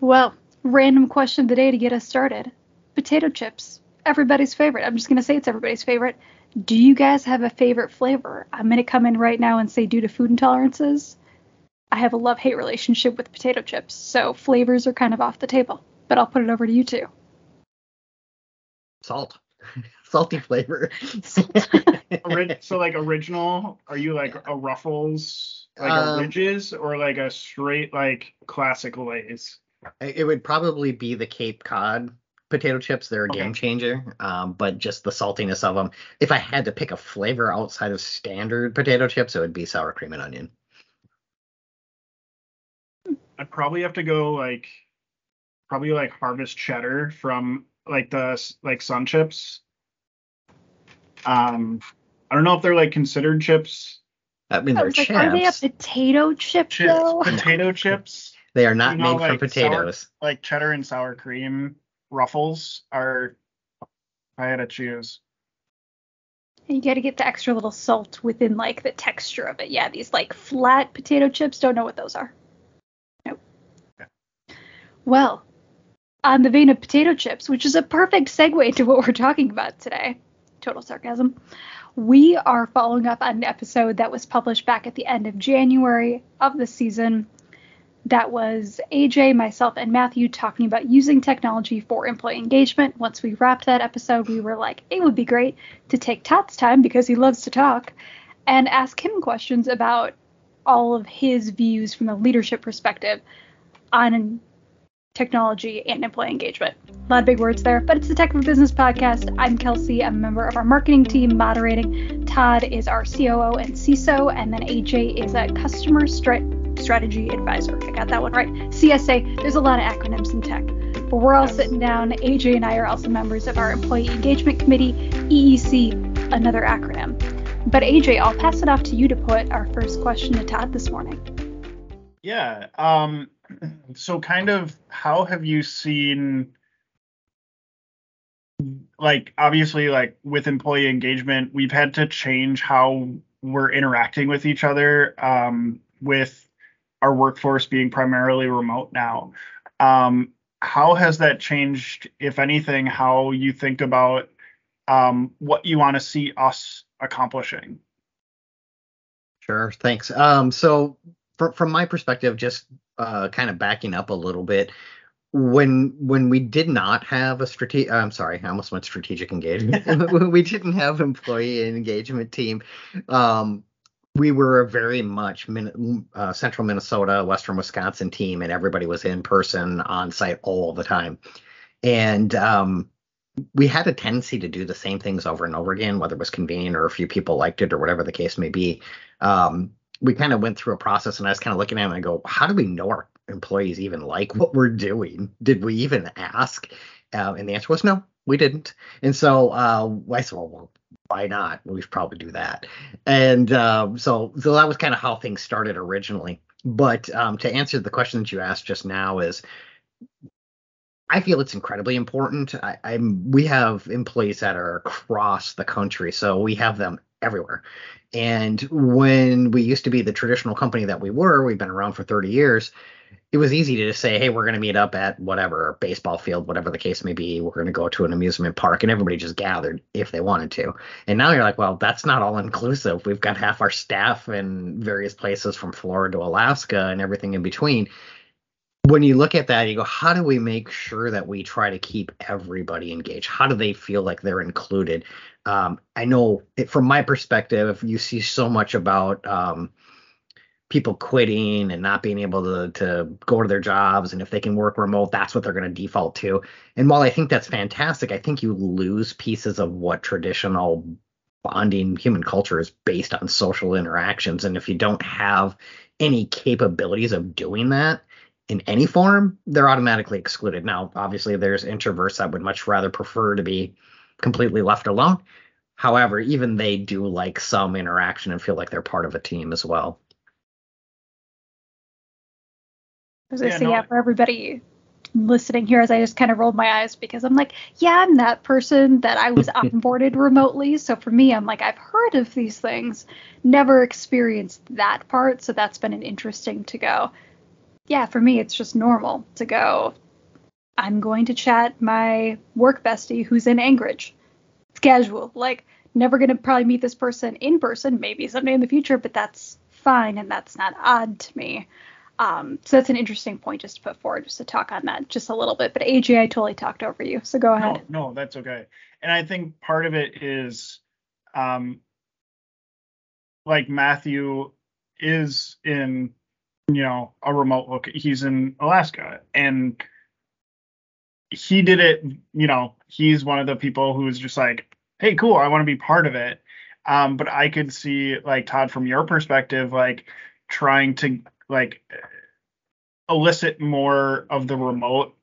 Well, random question of the day to get us started. Potato chips. Everybody's favorite. I'm just going to say it's everybody's favorite. Do you guys have a favorite flavor? I'm going to come in right now and say, due to food intolerances, I have a love hate relationship with potato chips. So flavors are kind of off the table. But I'll put it over to you two. Salt. Salty flavor. Ori- so like original, are you like a Ruffles, like Um, a Ridges, or like a straight like classic Lay's? It would probably be the Cape Cod potato chips. They're a Okay. game changer. Um, but just the saltiness of them. If I had to pick a flavor outside of standard potato chips, it would be sour cream and onion. I'd probably have to go like probably like harvest cheddar from like the like sun chips. Um, I don't know if they're like considered chips. I mean, they're was like, are they a potato chip Chips, though? potato chips, They are not you know, made from like sour- potatoes. like cheddar and sour cream ruffles are. if I had to choose. You got to get the extra little salt within like the texture of it. Yeah, these like flat potato chips, don't know what those are. Nope. Well, on the vein of potato chips, which is a perfect segue to what we're talking about today, total sarcasm, we are following up on an episode that was published back at the end of January of the season. That was AJ, myself, and Matthew talking about using technology for employee engagement. Once we wrapped that episode, we were like, it would be great to take Todd's time because he loves to talk and ask him questions about all of his views from a leadership perspective on technology and employee engagement. A lot of big words there, but it's the Tech for Business podcast. I'm Kelsey. I'm a member of our marketing team moderating. Todd is our COO and CISO, and then AJ is a customer stra- strategy advisor. I got that one right. CSA. There's a lot of acronyms in tech. But we're all sitting down. AJ and I are also members of our employee engagement committee, EEC, another acronym. But AJ, I'll pass it off to you to put our first question to Todd this morning. Yeah. Um. So, kind of, how have you seen, like, obviously, like with employee engagement, we've had to change how we're interacting with each other. Um, with our workforce being primarily remote now. Um, how has that changed, if anything, how you think about um, what you want to see us accomplishing? Sure, thanks. Um, so from from my perspective, just uh, kind of backing up a little bit, when when we did not have a strategic, I'm sorry, I almost went strategic engagement. when we didn't have employee engagement team, um, we were a very much Min- uh, central Minnesota, western Wisconsin team, and everybody was in person on site all the time, and um, we had a tendency to do the same things over and over again, whether it was convenient or a few people liked it or whatever the case may be. Um, we kind of went through a process, and I was kind of looking at it and I go, how do we know our employees even like what we're doing? Did we even ask? Uh, and the answer was no, we didn't. And so uh, I said, well, why not? We should probably do that. And um, so, so that was kind of how things started originally. But um, to answer the question that you asked just now is I feel it's incredibly important. I, I'm we have employees that are across the country, so we have them everywhere. And when we used to be the traditional company that we were, we've been around for 30 years. It was easy to just say, hey, we're going to meet up at whatever baseball field, whatever the case may be. We're going to go to an amusement park, and everybody just gathered if they wanted to. And now you're like, well, that's not all inclusive. We've got half our staff in various places from Florida to Alaska and everything in between when you look at that, you go, how do we make sure that we try to keep everybody engaged? How do they feel like they're included? Um, I know it, from my perspective, you see so much about um, people quitting and not being able to, to go to their jobs. And if they can work remote, that's what they're going to default to. And while I think that's fantastic, I think you lose pieces of what traditional bonding human culture is based on social interactions. And if you don't have any capabilities of doing that, in any form, they're automatically excluded. Now, obviously, there's introverts that would much rather prefer to be completely left alone. However, even they do like some interaction and feel like they're part of a team as well. I was gonna Yeah, say, no, yeah, for everybody listening here, as I just kind of rolled my eyes because I'm like, yeah, I'm that person that I was onboarded remotely. So for me, I'm like, I've heard of these things, never experienced that part. So that's been an interesting to go. yeah, for me, it's just normal to go. I'm going to chat my work bestie who's in Anchorage. It's casual. Like, never going to probably meet this person in person, maybe someday in the future, but that's fine and that's not odd to me. Um, so that's an interesting point just to put forward, just to talk on that just a little bit. But AJ, I totally talked over you, so go ahead. No, no, that's okay. And I think part of it is, um, like Matthew is in, you know, a remote look. He's in Alaska, and he did it. You know, he's one of the people who's just like, hey, cool, I want to be part of it. Um, but I could see like Todd from your perspective, like trying to like elicit more of the remote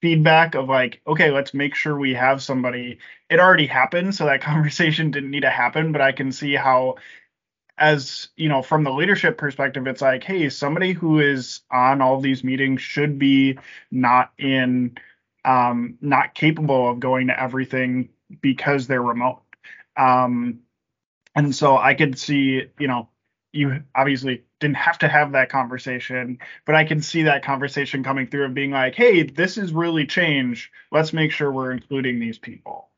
feedback of like, okay, let's make sure we have somebody. It already happened, so that conversation didn't need to happen, but I can see how as you know from the leadership perspective it's like hey somebody who is on all these meetings should be not in um not capable of going to everything because they're remote um and so i could see you know you obviously didn't have to have that conversation, but I can see that conversation coming through of being like, hey, this is really changed. Let's make sure we're including these people.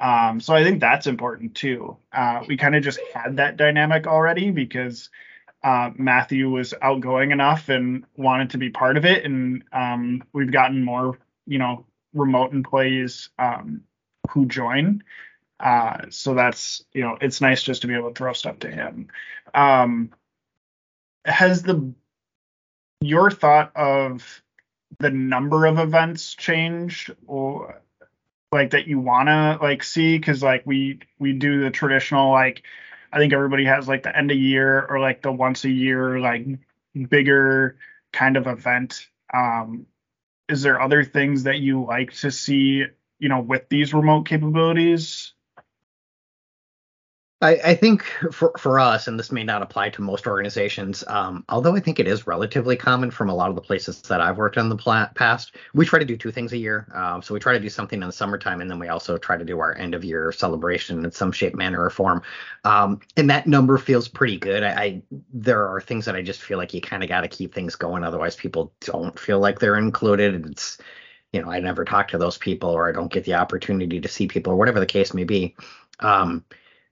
Um, so I think that's important too. Uh, we kind of just had that dynamic already because uh, Matthew was outgoing enough and wanted to be part of it, and um, we've gotten more, you know, remote employees um, who join. Uh, so that's you know it's nice just to be able to throw stuff to him. Um, has the your thought of the number of events changed or like that you wanna like see? Because like we we do the traditional like I think everybody has like the end of year or like the once a year like bigger kind of event. Um, is there other things that you like to see you know with these remote capabilities I, I, think for, for us, and this may not apply to most organizations, um, although I think it is relatively common from a lot of the places that I've worked in the pla- past, we try to do two things a year. Um, so we try to do something in the summertime, and then we also try to do our end of year celebration in some shape, manner, or form. Um, and that number feels pretty good. I, I there are things that I just feel like you kind of got to keep things going, otherwise people don't feel like they're included. It's you know I never talk to those people, or I don't get the opportunity to see people, or whatever the case may be. Um,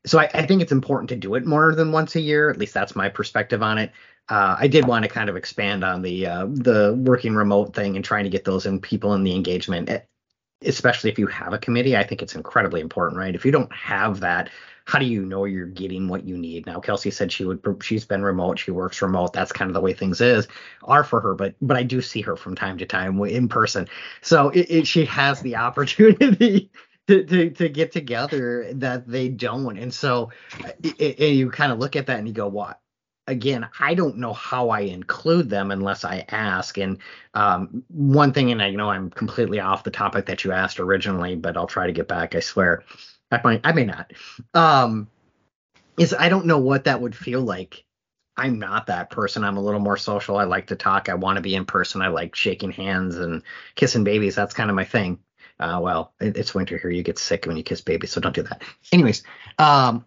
so I, I, think it's important to do it more than once a year. At least that's my perspective on it. Uh, I did want to kind of expand on the uh, the working remote thing and trying to get those in people in the engagement, especially if you have a committee. I think it's incredibly important, right? If you don't have that, how do you know you're getting what you need? Now, Kelsey said she would. She's been remote. She works remote. That's kind of the way things is are for her. But but I do see her from time to time in person. So it, it, she has the opportunity to, to, to get together that they don't. And so it, it, you kind of look at that and you go, what? Again, I don't know how I include them unless I ask. And um, one thing, and I know I'm completely off the topic that you asked originally, but I'll try to get back. I swear. I might, I may not. Um, is I don't know what that would feel like I'm not that person. I'm a little more social. I like to talk. I want to be in person. I like shaking hands and kissing babies. That's kind of my thing. Uh, well, it, it's winter here. You get sick when you kiss babies, so don't do that. Anyways, um,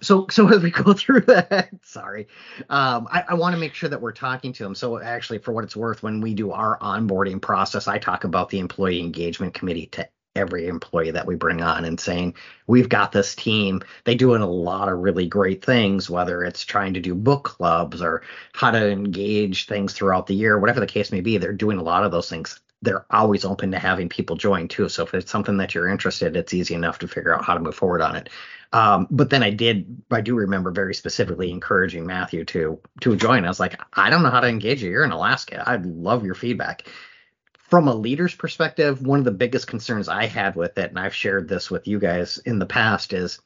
so so as we go through that, sorry, um, I, I want to make sure that we're talking to them. So actually, for what it's worth, when we do our onboarding process, I talk about the employee engagement committee to every employee that we bring on and saying we've got this team they doing a lot of really great things whether it's trying to do book clubs or how to engage things throughout the year whatever the case may be they're doing a lot of those things they're always open to having people join too. So if it's something that you're interested, it's easy enough to figure out how to move forward on it. Um, but then I did, I do remember very specifically encouraging Matthew to to join. I was like, I don't know how to engage you. You're in Alaska. I'd love your feedback. From a leader's perspective, one of the biggest concerns I had with it, and I've shared this with you guys in the past, is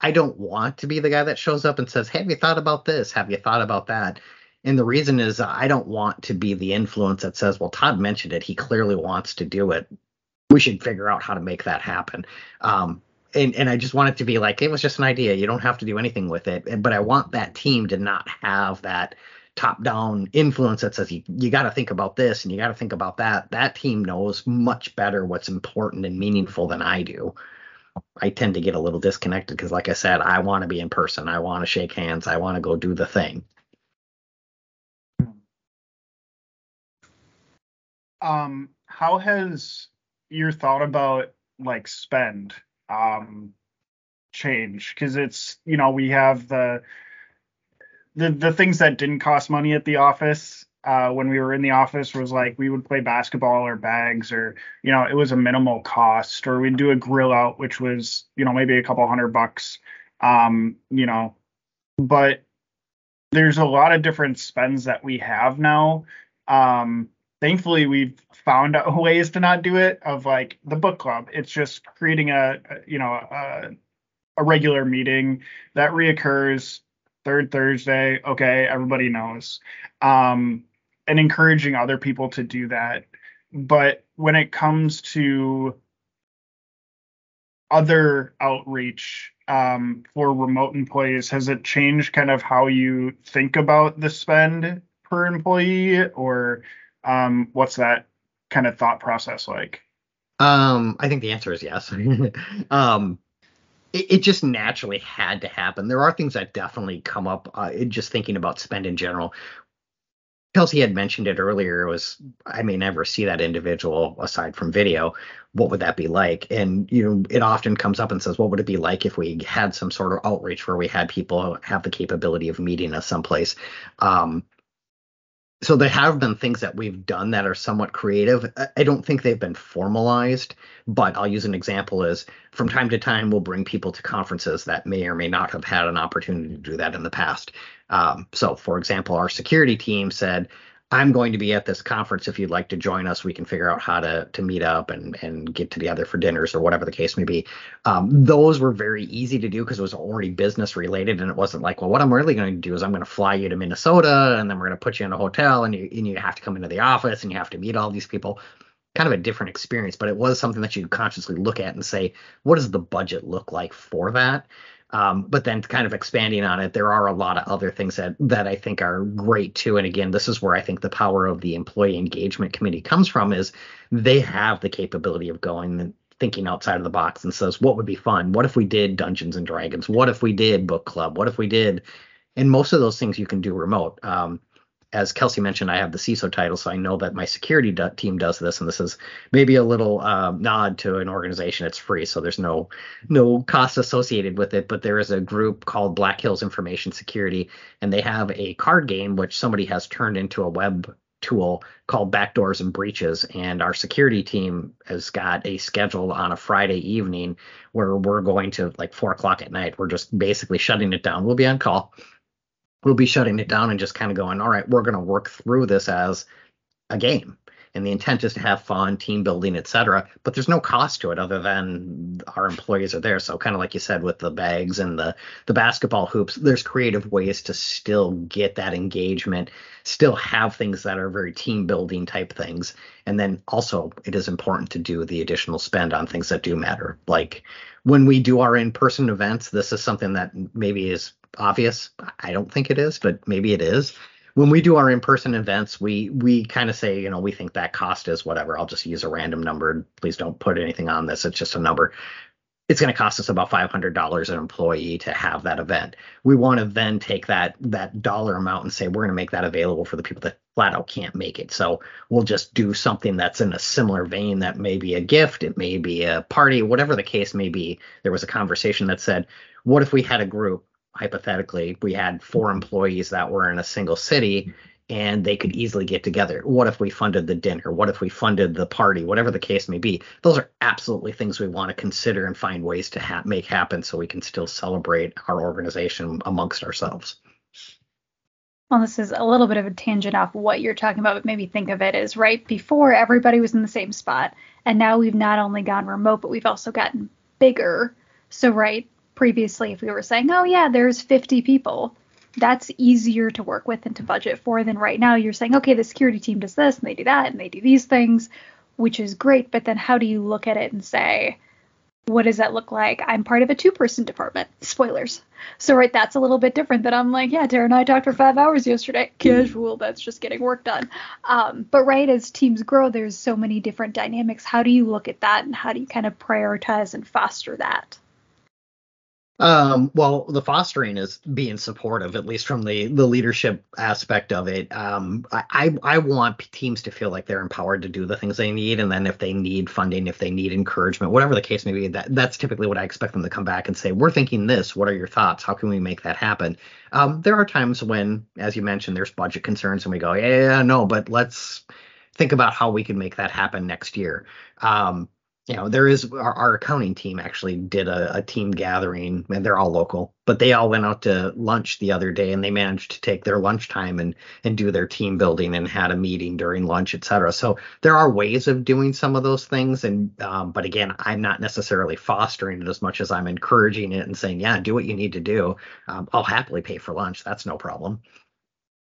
I don't want to be the guy that shows up and says, Have you thought about this? Have you thought about that? And the reason is I don't want to be the influence that says, well, Todd mentioned it. He clearly wants to do it. We should figure out how to make that happen. Um, and, and I just want it to be like, it was just an idea. You don't have to do anything with it. But I want that team to not have that top down influence that says you, you got to think about this and you got to think about that. That team knows much better what's important and meaningful than I do. I tend to get a little disconnected because, like I said, I want to be in person. I want to shake hands. I want to go do the thing. Um, how has your thought about like spend um change? Because it's you know we have the the the things that didn't cost money at the office uh, when we were in the office was like we would play basketball or bags or you know it was a minimal cost or we'd do a grill out which was you know maybe a couple hundred bucks um you know but there's a lot of different spends that we have now um thankfully we've found ways to not do it of like the book club. It's just creating a, you know a, a regular meeting that reoccurs third thursday. Okay everybody knows. Um and encouraging other people to do that. But when it comes to other outreach um, for remote employees has it changed kind of how you think about the spend per employee or um, what's that kind of thought process like? Um, I think the answer is yes. um, it, it, just naturally had to happen. There are things that definitely come up. Uh, just thinking about spend in general. Kelsey had mentioned it earlier. It was I may never see that individual aside from video. What would that be like? And you know, it often comes up and says, what would it be like if we had some sort of outreach where we had people have the capability of meeting us someplace? Um, so there have been things that we've done that are somewhat creative. I don't think they've been formalized, but I'll use an example as from time to time we'll bring people to conferences that may or may not have had an opportunity to do that in the past. Um, so for example, our security team said, I'm going to be at this conference. If you'd like to join us, we can figure out how to to meet up and and get together for dinners or whatever the case may be. Um, those were very easy to do because it was already business related, and it wasn't like, well, what I'm really going to do is I'm going to fly you to Minnesota, and then we're going to put you in a hotel, and you and you have to come into the office, and you have to meet all these people. Kind of a different experience, but it was something that you consciously look at and say, what does the budget look like for that? Um, but then kind of expanding on it, there are a lot of other things that that I think are great too. And again, this is where I think the power of the employee engagement committee comes from is they have the capability of going and thinking outside of the box and says, what would be fun? What if we did Dungeons and Dragons? What if we did book club? What if we did? And most of those things you can do remote. Um, as Kelsey mentioned, I have the CISO title, so I know that my security do- team does this, and this is maybe a little um, nod to an organization. It's free, so there's no no cost associated with it. But there is a group called Black Hills Information Security, and they have a card game which somebody has turned into a web tool called Backdoors and Breaches. And our security team has got a schedule on a Friday evening where we're going to like four o'clock at night. We're just basically shutting it down. We'll be on call we'll be shutting it down and just kind of going, all right, we're going to work through this as a game. And the intent is to have fun, team building, etc. But there's no cost to it other than our employees are there. So kind of like you said with the bags and the the basketball hoops, there's creative ways to still get that engagement, still have things that are very team building type things. And then also it is important to do the additional spend on things that do matter. Like when we do our in-person events, this is something that maybe is obvious. I don't think it is, but maybe it is. When we do our in-person events, we we kind of say, you know, we think that cost is whatever. I'll just use a random number. Please don't put anything on this. It's just a number. It's going to cost us about $500 an employee to have that event. We want to then take that that dollar amount and say we're going to make that available for the people that flat out can't make it. So we'll just do something that's in a similar vein. That may be a gift, it may be a party, whatever the case may be. There was a conversation that said, what if we had a group hypothetically, we had four employees that were in a single city and they could easily get together. What if we funded the dinner? What if we funded the party? Whatever the case may be, those are absolutely things we want to consider and find ways to ha- make happen so we can still celebrate our organization amongst ourselves. Well, this is a little bit of a tangent off what you're talking about, but maybe think of it as right before everybody was in the same spot. And now we've not only gone remote, but we've also gotten bigger. So, right, previously if we were saying, oh yeah, there's 50 people, that's easier to work with and to budget for than right now you're saying, okay, the security team does this and they do that and they do these things, which is great, but then how do you look at it and say, what does that look like? I'm part of a two person department. Spoilers. So, right, that's a little bit different than I'm like, yeah, Tara and I talked for five hours yesterday. Casual, that's just getting work done. Um, but, right, as teams grow, there's so many different dynamics. How do you look at that and how do you kind of prioritize and foster that? Um, well, the fostering is being supportive, at least from the the leadership aspect of it. Um, I I want teams to feel like they're empowered to do the things they need, and then if they need funding, if they need encouragement, whatever the case may be, that that's typically what I expect them to come back and say, "We're thinking this. What are your thoughts? How can we make that happen?" Um, there are times when, as you mentioned, there's budget concerns, and we go, "Yeah, yeah no, but let's." think about how we can make that happen next year. Um, you know, there is our, our accounting team actually did a, a, team gathering, and they're all local, but they all went out to lunch the other day, and they managed to take their lunchtime and and do their team building and had a meeting during lunch, et cetera. So there are ways of doing some of those things, and um, but again, I'm not necessarily fostering it as much as I'm encouraging it and saying, yeah, do what you need to do. Um, I'll happily pay for lunch. That's no problem.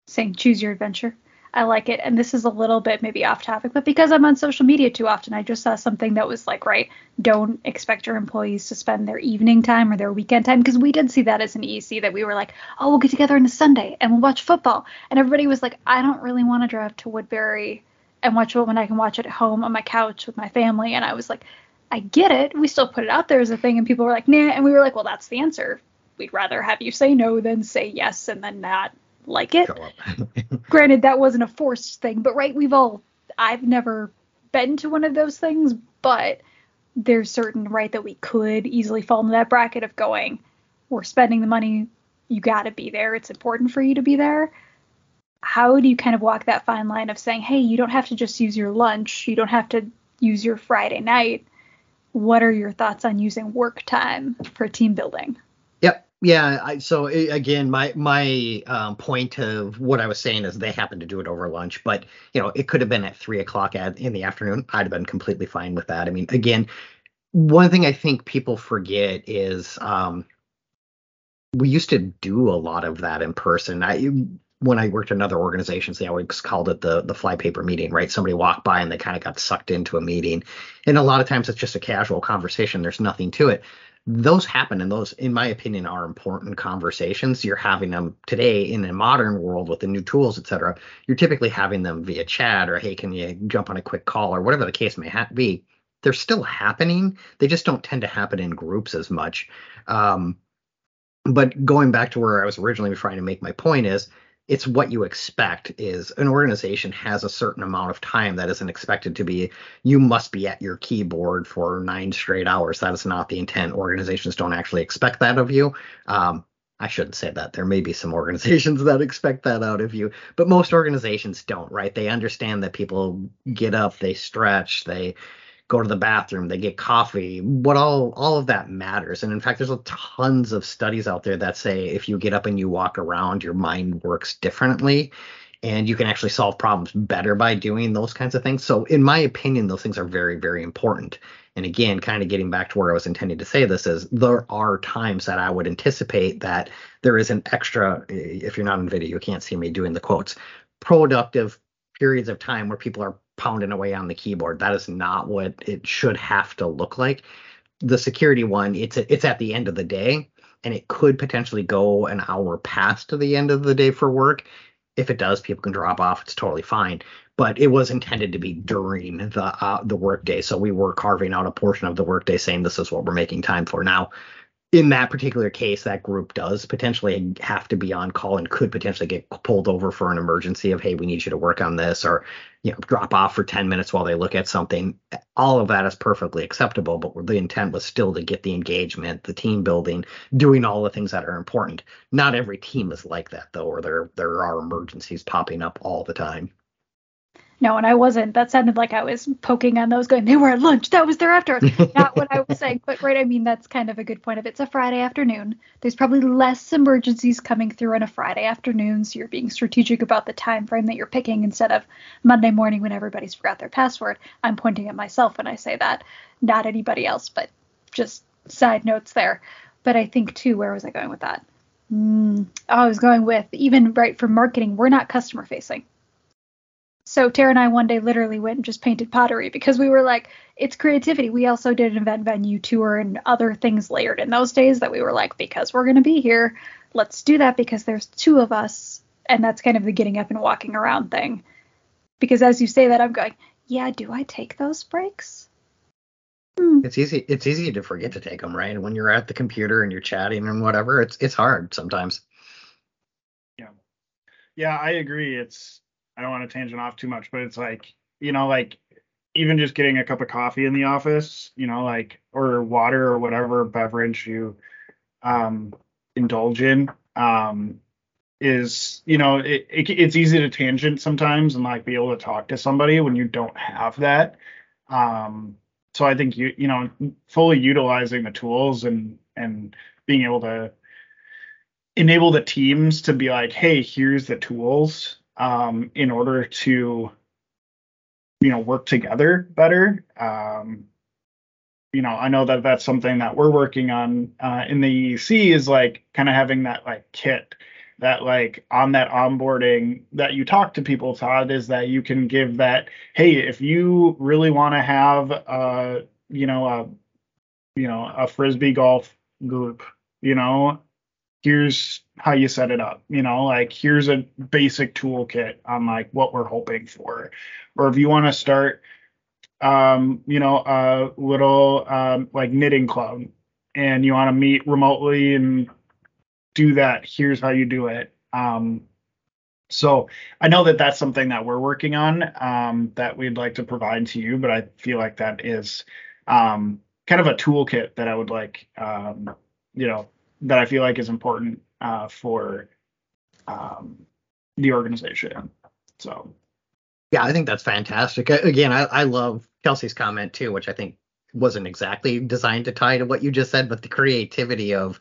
Saying choose your adventure. I like it. And this is a little bit maybe off topic, but because I'm on social media too often, I just saw something that was like, right, don't expect your employees to spend their evening time or their weekend time. Because we did see that as an EC that we were like, oh, we'll get together on a Sunday and we'll watch football. And everybody was like, I don't really want to drive to Woodbury and watch it when I can watch it at home on my couch with my family. And I was like, I get it. We still put it out there as a thing. And people were like, nah. And we were like, well, that's the answer. We'd rather have you say no than say yes and then not like it. Granted, that wasn't a forced thing, but right, we've all, I've never been to one of those things, but there's certain, right, that we could easily fall into that bracket of going, we're spending the money, you got to be there, it's important for you to be there. How do you kind of walk that fine line of saying, hey, you don't have to just use your lunch, you don't have to use your Friday night? What are your thoughts on using work time for team building? Yeah, I, so again, my my um, point of what I was saying is they happened to do it over lunch, but you know it could have been at three o'clock at, in the afternoon. I'd have been completely fine with that. I mean, again, one thing I think people forget is um, we used to do a lot of that in person. I when I worked in other organizations, they always called it the the flypaper meeting, right? Somebody walked by and they kind of got sucked into a meeting, and a lot of times it's just a casual conversation. There's nothing to it those happen and those in my opinion are important conversations. You're having them today in a modern world with the new tools etc you're typically having them via chat or hey can you jump on a quick call? or whatever the case may ha- be. They're still happening. They just don't tend to happen in groups as much. Um, but going back to where i was originally trying to make my point is it's what you expect is an organization has a certain amount of time that isn't expected to be. You must be at your keyboard for nine straight hours. That is not the intent. Organizations don't actually expect that of you. Um, i shouldn't say that. There may be some organizations that expect that out of you but most organizations don't right? They understand that people get up they stretch they go to the bathroom, they get coffee, what all all of that matters. And in fact, there's a tons of studies out there that say if you get up and you walk around, your mind works differently and you can actually solve problems better by doing those kinds of things. So in my opinion, those things are very, very important. And again, kind of getting back to where I was intending to say this is there are times that I would anticipate that there is an extra, if you're not in video, you can't see me doing the quotes, productive periods of time where people are pounding away on the keyboard. That is not what it should have to look like. The security one, it's it's at the end of the day, and it could potentially go an hour past to the end of the day for work. If it does, people can drop off. It's totally fine. But it was intended to be during the uh, the workday, so we were carving out a portion of the workday, saying this is what we're making time for. Now, in that particular case, that group does potentially have to be on call and could potentially get pulled over for an emergency of, hey, we need you to work on this, or you know, drop off for 10 minutes while they look at something. All of that is perfectly acceptable, but the intent was still to get the engagement, the team building, doing all the things that are important. Not every team is like that though, or there there are emergencies popping up all the time. No, and I wasn't. That sounded like I was poking on those, going, they were at lunch. That was their after. Not what I was saying. But right, I mean, that's kind of a good point of it's a Friday afternoon. There's probably less emergencies coming through on a Friday afternoon, so you're being strategic about the time frame that you're picking instead of Monday morning when everybody's forgot their password. I'm pointing at myself when I say that, not anybody else, but just side notes there. But I think too, where was I going with that? Mm, I was going with even right for marketing, we're not customer facing so Tara and I one day literally went and just painted pottery because we were like, it's creativity. We also did an event venue tour and other things layered in those days that we were like, because we're going to be here, let's do that because there's two of us. And that's kind of the getting up and walking around thing. Because as you say that, I'm going, yeah, do I take those breaks? Hmm. It's easy. It's easy to forget to take them, right? When you're at the computer and you're chatting and whatever, it's it's hard sometimes. Yeah, yeah, I agree. It's I don't want to tangent off too much, but it's like you know, like even just getting a cup of coffee in the office, you know, like or water or whatever beverage you um indulge in, um, is you know it, it, it's easy to tangent sometimes and like be able to talk to somebody when you don't have that. Um, so I think you you know fully utilizing the tools and and being able to enable the teams to be like, hey, here's the tools um, in order to you know work together better. Um, you know, I know that that's something that we're working on uh, in the EEC is like kind of having that like kit that like on that onboarding that you talk to people todd is that you can give that hey if you really want to have a you know a you know a frisbee golf group you know here's how you set it up you know like here's a basic toolkit on like what we're hoping for or if you want to start um you know a little um like knitting club and you want to meet remotely and do that. Here's how you do it. Um, so I know that that's something that we're working on um, that we'd like to provide to you, but I feel like that is um, kind of a toolkit that I would like, um, you know, that I feel like is important uh, for um, the organization. So. Yeah, I think that's fantastic. Again, I, I love Kelsey's comment too, which I think wasn't exactly designed to tie to what you just said, but the creativity of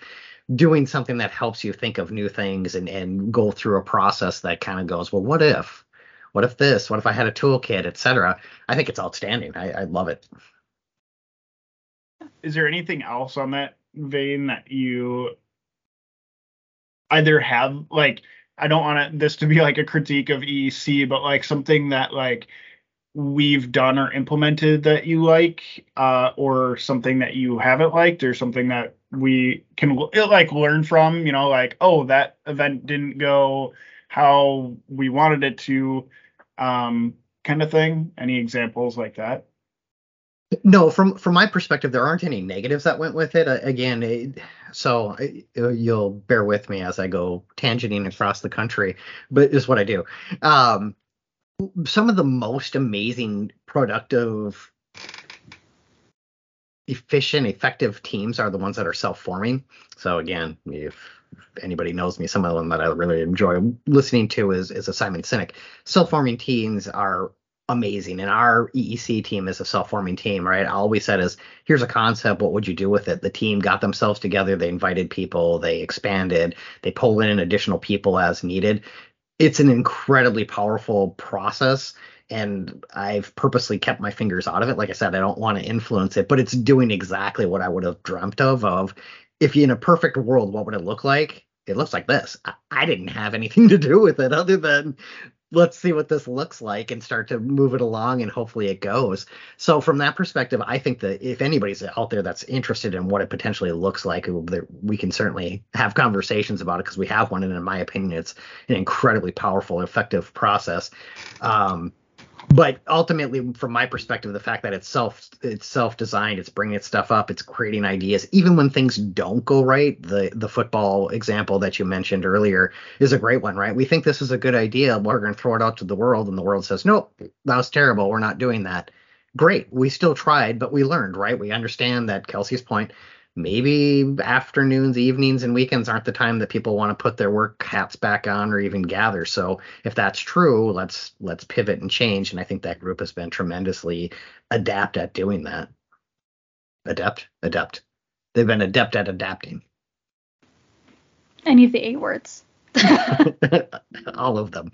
doing something that helps you think of new things and, and go through a process that kind of goes, well, what if? What if this? What if I had a toolkit, etc. I think it's outstanding. I, I love it. Is there anything else on that vein that you either have like I don't want this to be like a critique of EEC, but like something that like we've done or implemented that you like, uh, or something that you haven't liked, or something that we can like learn from you know like oh that event didn't go how we wanted it to um kind of thing. Any examples like that no from from my perspective there aren't any negatives that went with it uh, again it, so uh, you'll bear with me as i go tangenting across the country but is what i do um some of the most amazing productive efficient, effective teams are the ones that are self-forming. So again, if anybody knows me, some of them that I really enjoy listening to is is a Simon Sinek. Self-forming teams are amazing, and our EEC team is a self-forming team, right? All we said is, here's a concept. What would you do with it? The team got themselves together. They invited people. They expanded. They pulled in additional people as needed. It's an incredibly powerful process and I've purposely kept my fingers out of it. Like I said, I don't want to influence it, but it's doing exactly what I would have dreamt of. Of if you in a perfect world, what would it look like? It looks like this. I, I didn't have anything to do with it other than let's see what this looks like and start to move it along and hopefully it goes. So from that perspective, I think that if anybody's out there that's interested in what it potentially looks like, we can certainly have conversations about it because we have one. And in my opinion, it's an incredibly powerful, effective process. Um, but ultimately from my perspective the fact that it's self it's self designed it's bringing its stuff up it's creating ideas even when things don't go right the the football example that you mentioned earlier is a great one right? We think this is a good idea we're going to throw it out to the world and the world says nope that was terrible we're not doing that. Great we still tried but we learned right? We understand that kelsey's point maybe afternoons, evenings, and weekends aren't the time that people want to put their work hats back on or even gather. So if that's true, let's let's pivot and change. And I think that group has been tremendously adept at doing that. Adept, adept. They've been adept at adapting. Any of the eight words. All of them.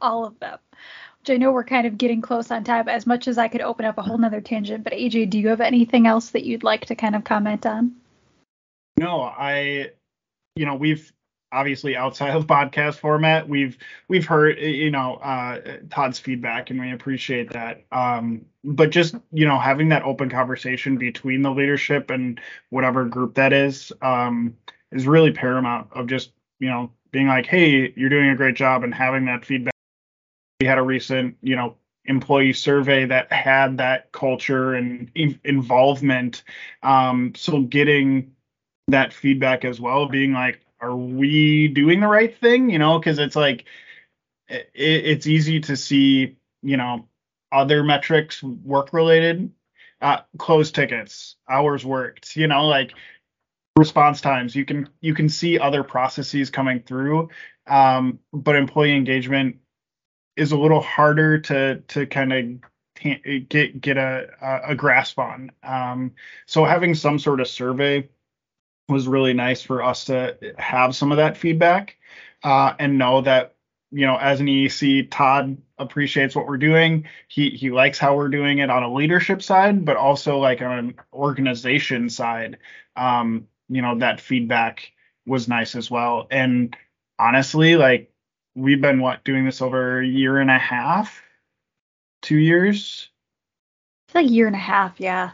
All of them. I know we're kind of getting close on time as much as I could open up a whole nother tangent. But AJ, do you have anything else that you'd like to kind of comment on? No, I, you know, we've obviously outside of podcast format, we've we've heard you know uh, Todd's feedback and we appreciate that. Um, but just you know having that open conversation between the leadership and whatever group that is um, is really paramount. Of just you know being like, hey, you're doing a great job, and having that feedback we had a recent, you know, employee survey that had that culture and in- involvement. Um, so getting that feedback as well, being like, are we doing the right thing? You know, because it's like it, it's easy to see, you know, other metrics work related, uh, closed tickets, hours worked, you know, like response times. You can you can see other processes coming through, um, but employee engagement is a little harder to to kind of get get a a grasp on. Um, so having some sort of survey was really nice for us to have some of that feedback uh, and know that you know as an EEC, Todd appreciates what we're doing. He he likes how we're doing it on a leadership side, but also like on an organization side. Um, you know that feedback was nice as well. And honestly, like we've been what doing this over a year and a half, two years. It's like a year and a half, yeah.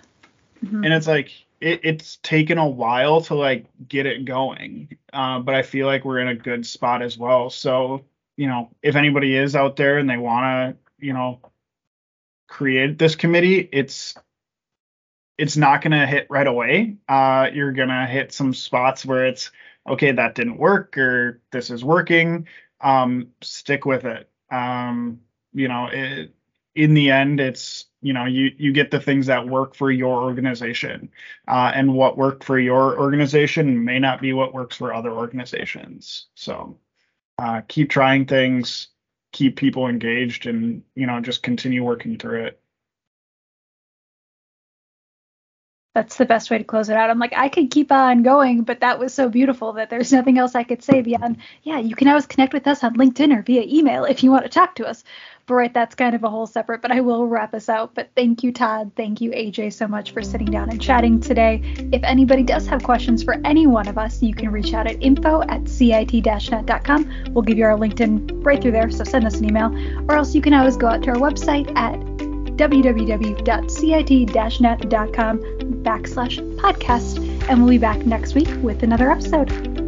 Mm-hmm. And it's like it, it's taken a while to like get it going, uh, but I feel like we're in a good spot as well. So you know, if anybody is out there and they want to, you know, create this committee, it's it's not going to hit right away. Uh, you're going to hit some spots where it's okay, that didn't work or this is working. Um, stick with it. Um, you know, it, in the end, it's you know you you get the things that work for your organization, uh, and what worked for your organization may not be what works for other organizations. So uh, keep trying things, keep people engaged, and you know just continue working through it. That's the best way to close it out. I'm like, I could keep on going, but that was so beautiful that there's nothing else I could say beyond, yeah, you can always connect with us on LinkedIn or via email if you want to talk to us. But right, that's kind of a whole separate, but I will wrap us out. But thank you, Todd. Thank you, AJ, so much for sitting down and chatting today. If anybody does have questions for any one of us, you can reach out at info at cit-net.com. We'll give you our LinkedIn right through there, so send us an email. Or else you can always go out to our website at www.cit-net.com backslash podcast. And we'll be back next week with another episode.